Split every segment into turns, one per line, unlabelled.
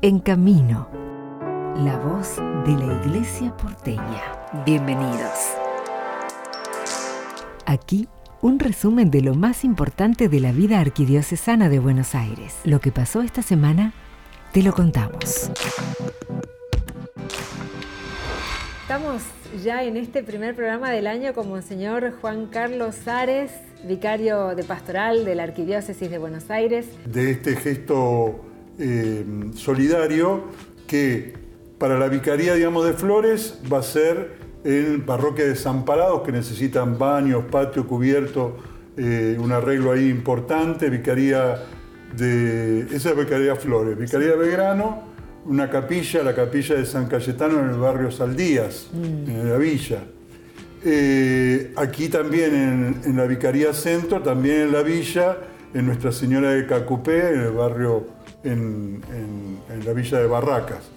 En Camino, la voz de la Iglesia porteña. Bienvenidos. Aquí, un resumen de lo más importante de la vida arquidiocesana de Buenos Aires. Lo que pasó esta semana, te lo contamos.
Estamos ya en este primer programa del año con Monseñor Juan Carlos Ares, vicario de pastoral de la Arquidiócesis de Buenos Aires.
De este gesto eh, solidario que para la Vicaría digamos, de Flores va a ser en parroquia de Desamparados que necesitan baños, patio cubierto, eh, un arreglo ahí importante, Vicaría de... Esa es Vicaría Flores, Vicaría Belgrano, una capilla, la capilla de San Cayetano en el barrio Saldías, mm. en la villa. Eh, aquí también en, la Vicaría Centro, también en la villa, en Nuestra Señora de Cacupé, en el barrio, en, la villa de Barracas.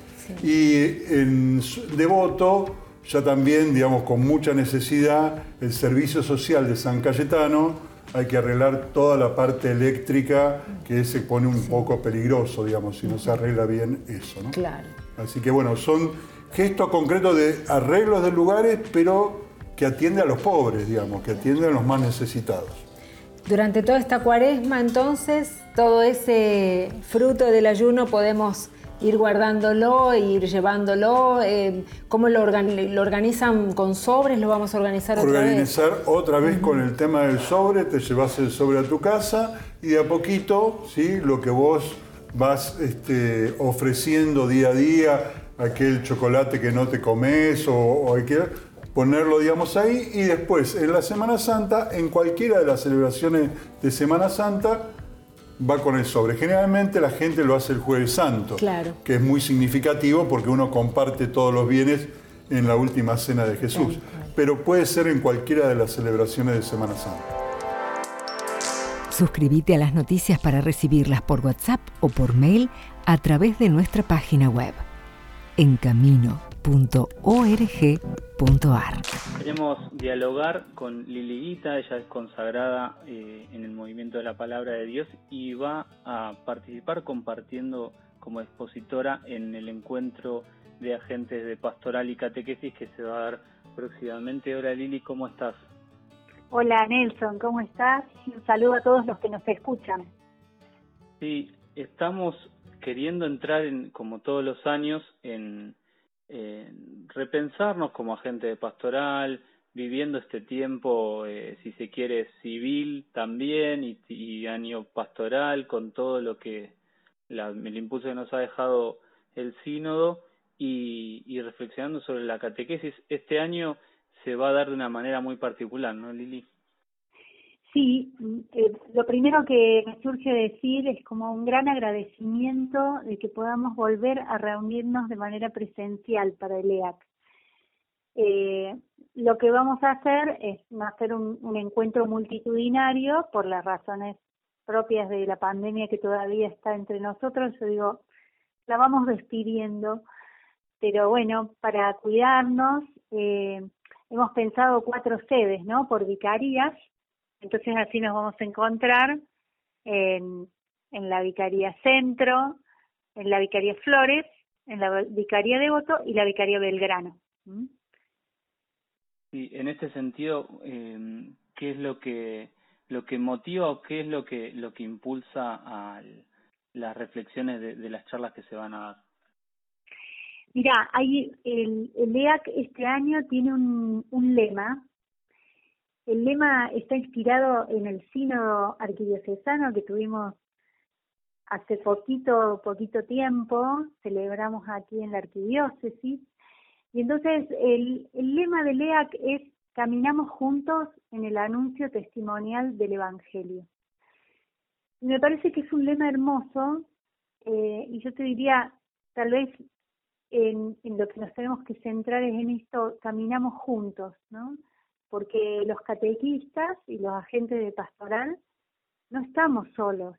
Y en Devoto, ya también, digamos, con mucha necesidad, el servicio social de San Cayetano, hay que arreglar toda la parte eléctrica que se pone un poco peligroso, digamos, si no se arregla bien eso. ¿no?
Claro.
Así que bueno, son gestos concretos de arreglos de lugares, pero que atiende a los pobres, digamos, que atiende a los más necesitados.
Durante toda esta cuaresma, entonces, todo ese fruto del ayuno podemos ir guardándolo, ir llevándolo? Eh, ¿Cómo lo, organizan con sobres? ¿Lo vamos a organizar
otra vez? Organizar otra vez con el tema del sobre, te llevas el sobre a tu casa y de a poquito, ¿sí? lo que vos vas este, ofreciendo día a día, aquel chocolate que no te comes o, o hay que ponerlo, digamos, ahí y después en la Semana Santa, en cualquiera de las celebraciones de Semana Santa, va con el sobre. Generalmente la gente lo hace el jueves santo,
claro.
que es muy significativo porque uno comparte todos los bienes en la última cena de Jesús. Pero puede ser en cualquiera de las celebraciones de Semana Santa.
Suscríbete a las noticias para recibirlas por WhatsApp o por mail a través de nuestra página web en camino .org.ar.
Queremos dialogar con Liliguita, ella es consagrada eh, en el movimiento de la palabra de Dios y va a participar compartiendo como expositora en el encuentro de agentes de pastoral y catequesis que se va a dar próximamente. Hola Lili, ¿cómo estás?
Hola Nelson, ¿cómo estás? Un saludo a todos los que nos escuchan.
Sí, estamos queriendo entrar, en, como todos los años, en eh, repensarnos como agente de pastoral, viviendo este tiempo, eh, si se quiere, civil también y, año pastoral con todo lo que la, el impulso que nos ha dejado el sínodo y, y reflexionando sobre la catequesis. Este año se va a dar de una manera muy particular, ¿no, Lili?
Sí, eh, lo primero que me surge decir es como un gran agradecimiento de que podamos volver a reunirnos de manera presencial para el EAC. Eh, lo que vamos a hacer es hacer un, un encuentro multitudinario por las razones propias de la pandemia que todavía está entre nosotros. Yo digo, la vamos despidiendo, pero bueno, para cuidarnos, eh, hemos pensado cuatro sedes, ¿no? Por vicarías entonces así nos vamos a encontrar en, en la Vicaría Centro, en la Vicaría Flores, en la Vicaría Devoto y la Vicaría Belgrano.
Sí, en este sentido, eh, ¿qué es lo que lo que motiva o qué es lo que lo que impulsa a las reflexiones de, de, las charlas que se van a dar?
Mira, hay el, el EAC este año tiene un, un lema el lema está inspirado en el sínodo arquidiocesano que tuvimos hace poquito, poquito tiempo, celebramos aquí en la arquidiócesis. Y entonces el, el lema del EAC es Caminamos juntos en el anuncio testimonial del Evangelio. Y me parece que es un lema hermoso eh, y yo te diría, tal vez en, en lo que nos tenemos que centrar es en esto, caminamos juntos, ¿no? Porque los catequistas y los agentes de pastoral no estamos solos,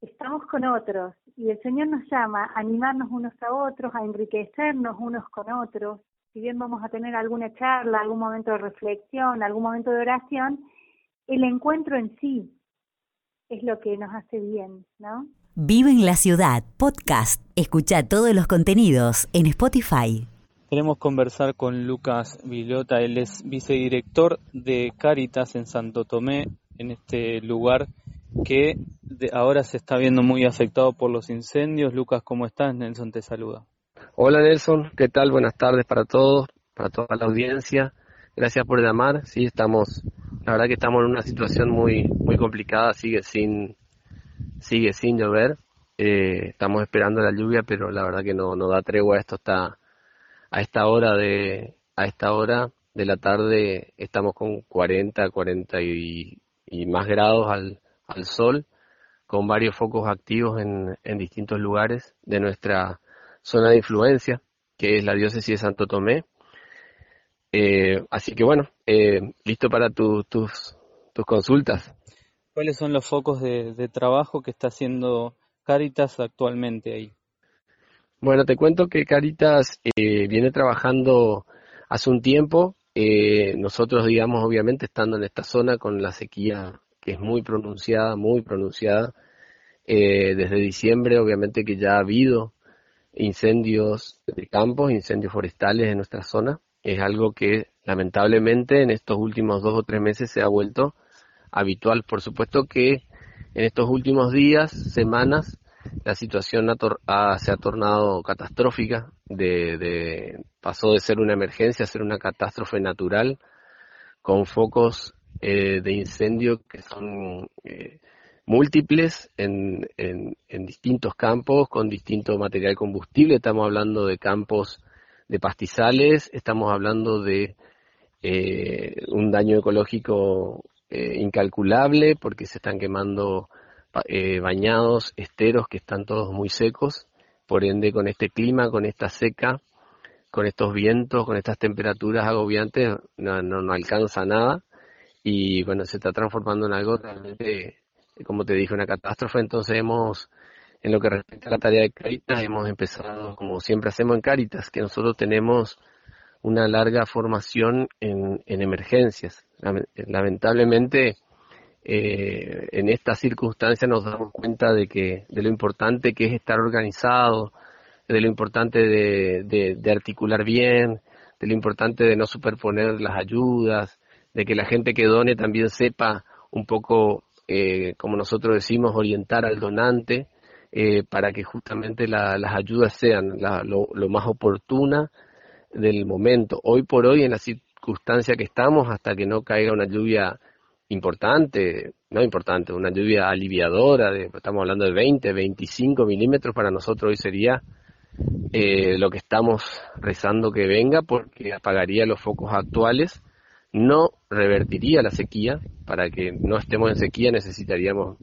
estamos con otros y el Señor nos llama a animarnos unos a otros, a enriquecernos unos con otros. Si bien vamos a tener alguna charla, algún momento de reflexión, algún momento de oración, el encuentro en sí es lo que nos hace bien, ¿no?
Vive en la Ciudad, podcast. Escucha todos los contenidos en Spotify.
Queremos conversar con Lucas Vilota, él es vicedirector de Caritas en Santo Tomé, en este lugar que ahora se está viendo muy afectado por los incendios. Lucas, ¿cómo estás? Nelson te saluda.
Hola Nelson, ¿qué tal? Buenas tardes para todos, para toda la audiencia. Gracias por llamar. Sí, estamos, la verdad que estamos en una situación muy, muy complicada, sigue sin, sigue sin llover. Eh, estamos esperando la lluvia, pero la verdad que no, no da tregua. Esto está a esta hora de, a esta hora de la tarde estamos con 40, 40 y, más grados al, al sol, con varios focos activos en, en distintos lugares de nuestra zona de influencia, que es la diócesis de Santo Tomé. Eh, así que bueno, eh, listo para tus, tus consultas.
¿Cuáles son los focos de, trabajo que está haciendo Caritas actualmente ahí?
Bueno, te cuento que Caritas eh, viene trabajando hace un tiempo. nosotros, digamos, obviamente estando en esta zona con la sequía que es muy pronunciada, muy pronunciada, desde diciembre, obviamente que ya ha habido incendios de campos, incendios forestales en nuestra zona. Es algo que lamentablemente en estos últimos dos o tres meses se ha vuelto habitual. Por supuesto que en estos últimos días, semanas, la situación se ha tornado catastrófica, de, pasó de ser una emergencia a ser una catástrofe natural, con focos eh, de incendio que son eh, múltiples en, en, distintos campos con distinto material combustible. Estamos hablando de campos de pastizales, estamos hablando de eh, un daño ecológico eh, incalculable porque se están quemando eh, bañados, esteros que están todos muy secos. Por ende, con este clima, con esta seca, con estos vientos, con estas temperaturas agobiantes, no, no, no alcanza nada. Y bueno, se está transformando en algo realmente como te dije, una catástrofe. Entonces hemos, en lo que respecta a la tarea de Caritas, hemos empezado, como siempre hacemos en Caritas, que nosotros tenemos una larga formación en, emergencias. Lamentablemente, eh, en estas circunstancias nos damos cuenta de que de lo importante que es estar organizado, de lo importante de, de articular bien, de lo importante de no superponer las ayudas, de que la gente que done también sepa un poco eh, como nosotros decimos, orientar al donante eh, para que justamente las ayudas sean lo, más oportuna del momento. Hoy por hoy, en la circunstancia que estamos, hasta que no caiga una lluvia importante, no importante, una lluvia aliviadora, de, estamos hablando de 20, 25 milímetros, para nosotros hoy sería eh, lo que estamos rezando que venga, porque apagaría los focos actuales no revertiría la sequía. Para que no estemos en sequía necesitaríamos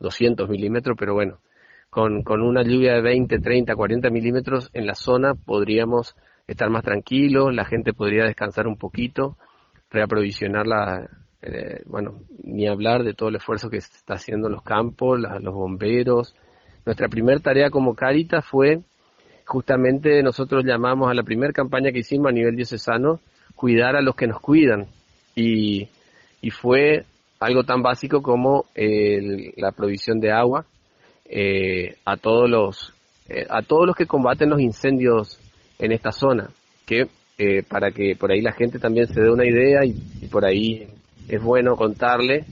200 milímetros, pero bueno, con, con una lluvia de 20, 30, 40 milímetros en la zona podríamos estar más tranquilos, la gente podría descansar un poquito, reaprovisionar la, eh, bueno, ni hablar de todo el esfuerzo que está haciendo los campos, los bomberos. Nuestra primera tarea como Caritas fue justamente nosotros llamamos a la primera campaña que hicimos a nivel diocesano cuidar a los que nos cuidan. Y, fue algo tan básico como la provisión de agua eh, a todos los eh, a todos los que combaten los incendios en esta zona que eh, para que por ahí la gente también se dé una idea y, por ahí es bueno contarle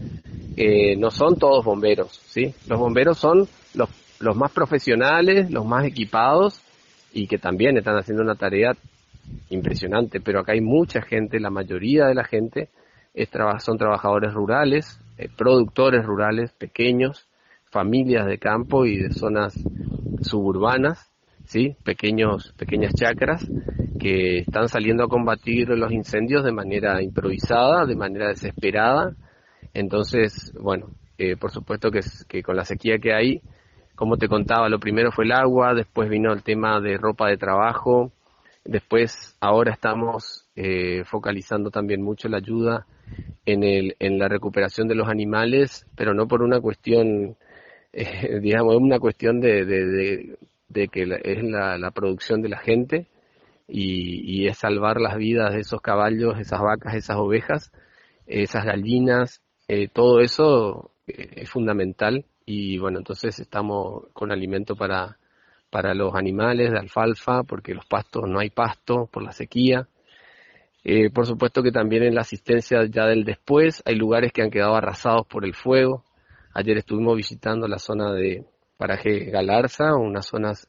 no son todos bomberos sí los bomberos son los los más profesionales los más equipados y que también están haciendo una tarea impresionante, pero acá hay mucha gente, la mayoría de la gente es son trabajadores rurales, eh, productores rurales pequeños, familias de campo y de zonas suburbanas, ¿sí? pequeños, pequeñas chacras que están saliendo a combatir los incendios de manera improvisada, de manera desesperada. Entonces, bueno, eh, por supuesto que, que con la sequía que hay, como te contaba, lo primero fue el agua, después vino el tema de ropa de trabajo, Después, ahora estamos eh, focalizando también mucho la ayuda en, el, en la recuperación de los animales, pero no por una cuestión, eh, digamos, una cuestión de, que es la, producción de la gente y, es salvar las vidas de esos caballos, esas vacas, esas ovejas, esas gallinas, eh, todo eso es fundamental y bueno, entonces estamos con alimento para, para los animales de alfalfa, porque los pastos no hay pasto por la sequía. Eh, por supuesto que también en la asistencia ya del después hay lugares que han quedado arrasados por el fuego. Ayer estuvimos visitando la zona de paraje Galarza, unas zonas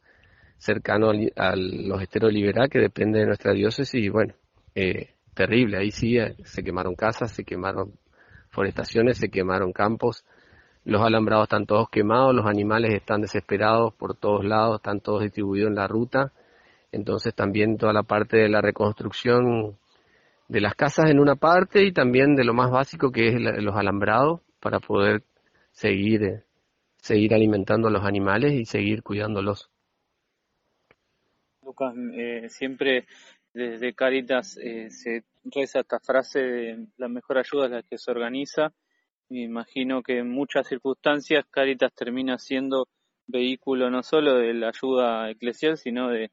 cercano a los esteros Liberá, que depende de nuestra diócesis, y bueno, eh, terrible, ahí sí eh, se quemaron casas, se quemaron forestaciones, se quemaron campos, los alambrados están todos quemados, los animales están desesperados por todos lados, están todos distribuidos en la ruta, entonces también toda la parte de la reconstrucción de las casas en una parte y también de lo más básico que es los alambrados para poder seguir, eh, seguir alimentando a los animales y seguir cuidándolos.
Lucas, eh, siempre desde Caritas eh, se reza esta frase de la mejor ayuda es la que se organiza. Me imagino que en muchas circunstancias Caritas termina siendo vehículo no solo de la ayuda eclesial, sino de,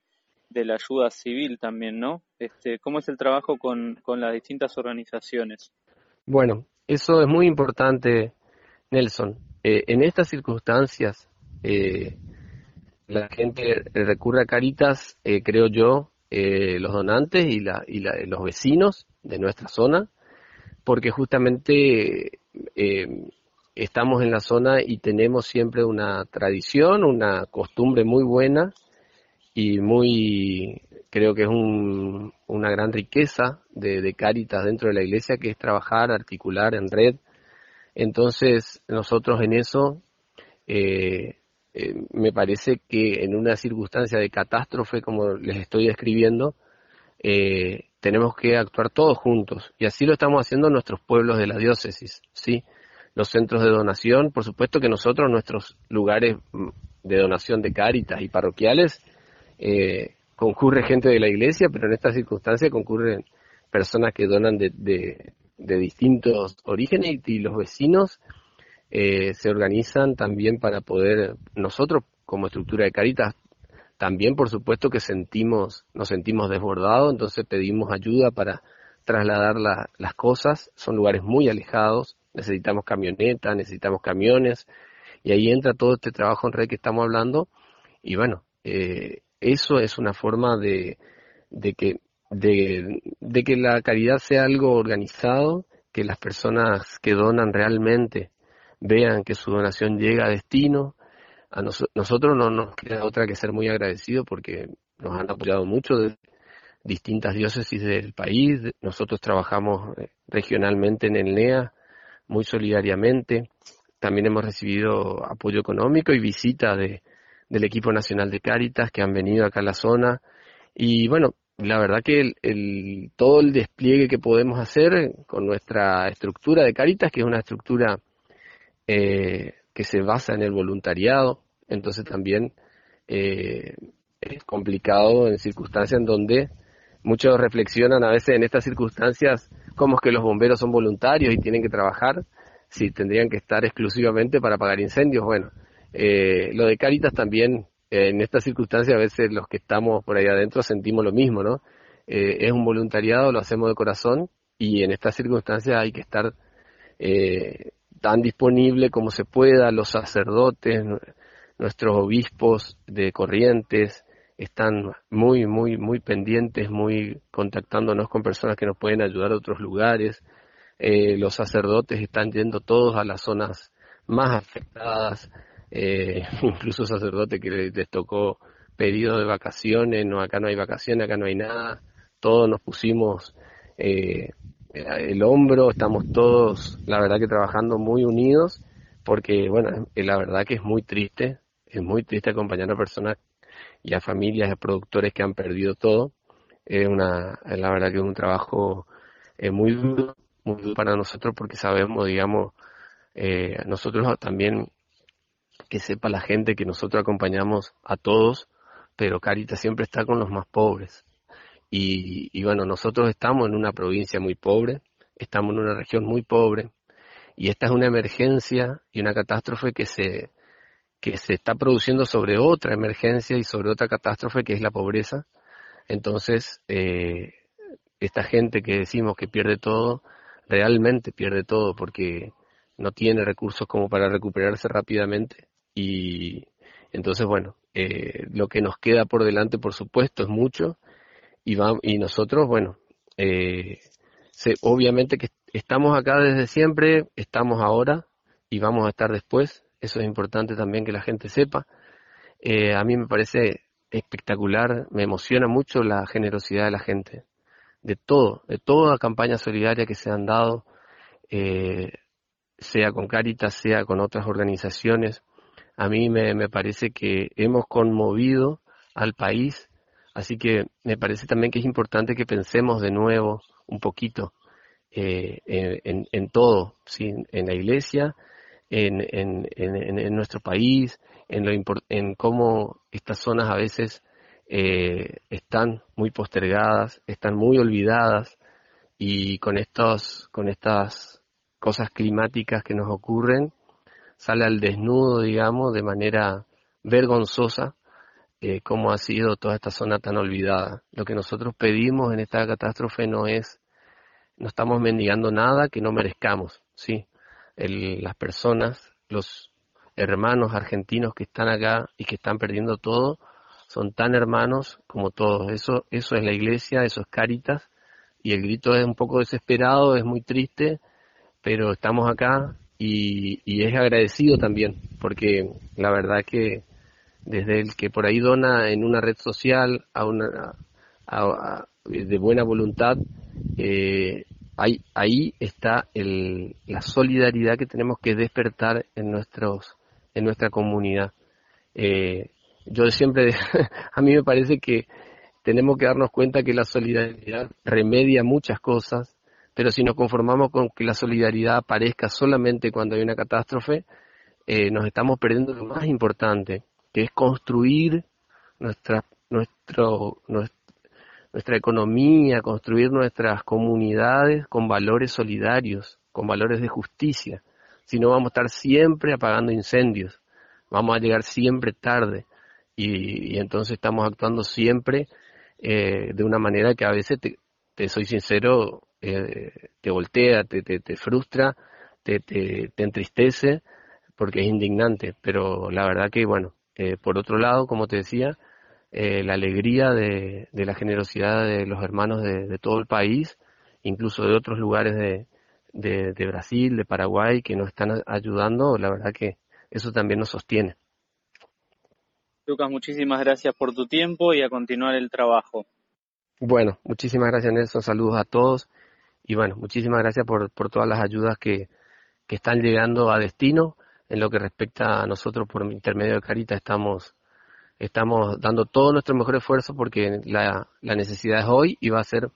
la ayuda civil también, ¿no? Este, ¿Cómo es el trabajo con, las distintas organizaciones?
Bueno, eso es muy importante, Nelson. Eh, en estas circunstancias, eh, la gente recurre a Caritas, eh, creo yo, los donantes y, la, y los vecinos de nuestra zona, porque justamente estamos en la zona y tenemos siempre una tradición, una costumbre muy buena y muy, creo que es un, una gran riqueza de Caritas dentro de la iglesia, que es trabajar, articular en red. Entonces, nosotros en eso eh, eh, me parece que en una circunstancia de catástrofe como les estoy describiendo, eh, tenemos que actuar todos juntos. Y así lo estamos haciendo en nuestros pueblos de la diócesis, ¿sí? Los centros de donación, por supuesto que nosotros, nuestros lugares mm, de donación de cáritas y parroquiales, eh, concurre gente de la iglesia, pero en esta circunstancia concurren personas que donan de, de distintos orígenes y los vecinos eh, se organizan también para poder, nosotros como estructura de Caritas, también por supuesto que sentimos, nos sentimos desbordados, entonces pedimos ayuda para trasladar las cosas, son lugares muy alejados, necesitamos camionetas, necesitamos camiones, y ahí entra todo este trabajo en red que estamos hablando, y bueno, eh, eso es una forma de, de que de, que la caridad sea algo organizado, que las personas que donan realmente vean que su donación llega a destino. A nosotros no nos queda otra que ser muy agradecidos porque nos han apoyado mucho de distintas diócesis del país. Nosotros trabajamos eh, regionalmente en el NEA muy solidariamente. También hemos recibido apoyo económico y visita de, del equipo nacional de Cáritas que han venido acá a la zona. Y bueno, la verdad que el, todo el despliegue que podemos hacer con nuestra estructura de Cáritas, que es una estructura eh, que se basa en el voluntariado, entonces también eh, es complicado en circunstancias en donde muchos reflexionan a veces en estas circunstancias cómo es que los bomberos son voluntarios y tienen que trabajar si tendrían que estar exclusivamente para apagar incendios. Bueno, eh, lo de Caritas también, en estas circunstancias a veces los que estamos por ahí adentro sentimos lo mismo, ¿no? es un voluntariado, lo hacemos de corazón y en estas circunstancias hay que estar eh, tan disponible como se pueda, los sacerdotes, nuestros obispos de Corrientes están muy, muy, muy pendientes, muy contactándonos con personas que nos pueden ayudar a otros lugares. Eh, los sacerdotes están yendo todos a las zonas más afectadas, eh, incluso sacerdotes que les tocó periodo de vacaciones, no, acá no hay vacaciones, acá no hay nada, todos nos pusimos eh, el hombro, estamos todos, la verdad que trabajando muy unidos, porque bueno, la verdad que es muy triste, es muy triste acompañar a personas y a familias, a productores que han perdido todo. Es una, la verdad que es un trabajo eh, muy duro, muy duro para nosotros porque sabemos, digamos, eh, nosotros también que sepa la gente que nosotros acompañamos a todos, pero Carita siempre está con los más pobres. Y, bueno, nosotros estamos en una provincia muy pobre, estamos en una región muy pobre, y esta es una emergencia y una catástrofe que se, que se está produciendo sobre otra emergencia y sobre otra catástrofe que es la pobreza. Entonces, eh, esta gente que decimos que pierde todo, realmente pierde todo porque no tiene recursos como para recuperarse rápidamente. Y entonces bueno, eh, lo que nos queda por delante por supuesto es mucho. Y, y nosotros bueno, eh, obviamente que estamos acá desde siempre, estamos ahora y vamos a estar después, eso es importante también que la gente sepa. Eh, a mí me parece espectacular, me emociona mucho la generosidad de la gente, de todo, de toda la campaña solidaria que se han dado, eh, sea con Caritas, sea con otras organizaciones. A mí me, parece que hemos conmovido al país, así que me parece también que es importante que pensemos de nuevo un poquito eh, en, todo, ¿sí? en la iglesia, en, en, nuestro país, en, lo en cómo estas zonas a veces eh, están muy postergadas, están muy olvidadas y con estos, con estas cosas climáticas que nos ocurren, sale al desnudo, digamos, de manera vergonzosa, eh, cómo ha sido toda esta zona tan olvidada. Lo que nosotros pedimos en esta catástrofe no es, no estamos mendigando nada que no merezcamos, ¿sí? las personas, los hermanos argentinos que están acá y que están perdiendo todo, son tan hermanos como todos. Eso, eso es la iglesia, eso es Caritas, y el grito es un poco desesperado, es muy triste, pero estamos acá y, es agradecido también, porque la verdad que desde el que por ahí dona en una red social a una de buena voluntad, eh, ahí, ahí está el, la solidaridad que tenemos que despertar en nuestros en nuestra comunidad. Eh, yo siempre, a mí me parece que tenemos que darnos cuenta que la solidaridad remedia muchas cosas, pero si nos conformamos con que la solidaridad aparezca solamente cuando hay una catástrofe, eh, nos estamos perdiendo lo más importante, que es construir nuestra, nuestro, nuestra economía, construir nuestras comunidades con valores solidarios, con valores de justicia. Si no, vamos a estar siempre apagando incendios, vamos a llegar siempre tarde y, entonces estamos actuando siempre eh, de una manera que a veces, te, soy sincero, eh, te voltea, te, te, frustra, te, te, entristece porque es indignante, pero la verdad que, bueno, eh, por otro lado, como te decía, la alegría de, la generosidad de los hermanos de, todo el país, incluso de otros lugares de, de, Brasil, de Paraguay, que nos están ayudando, la verdad que eso también nos sostiene.
Lucas, muchísimas gracias por tu tiempo y a continuar el trabajo.
Bueno, muchísimas gracias Nelson, saludos a todos y bueno, muchísimas gracias por, por todas las ayudas que, que están llegando a destino. En lo que respecta a nosotros por intermedio de Carita estamos, estamos dando todo nuestro mejor esfuerzo porque la, la necesidad es hoy y va a ser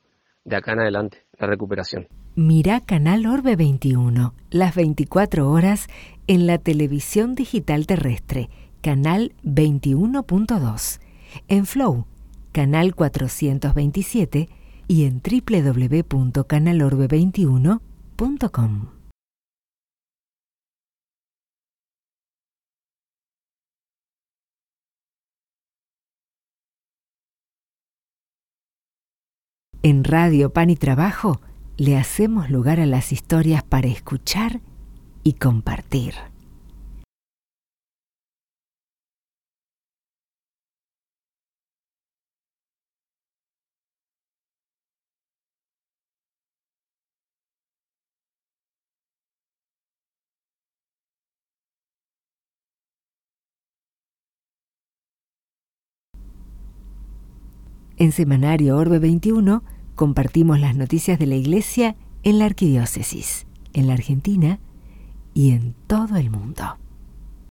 de acá en adelante la recuperación.
Mira Canal Orbe 21, las 24 horas en la televisión digital terrestre canal 21.2, en Flow, canal 427 y en www.canalorbe21.com. En Radio Pan y Trabajo le hacemos lugar a las historias para escuchar y compartir. En Semanario Orbe 21 compartimos las noticias de la Iglesia en la Arquidiócesis, en la Argentina y en todo el mundo.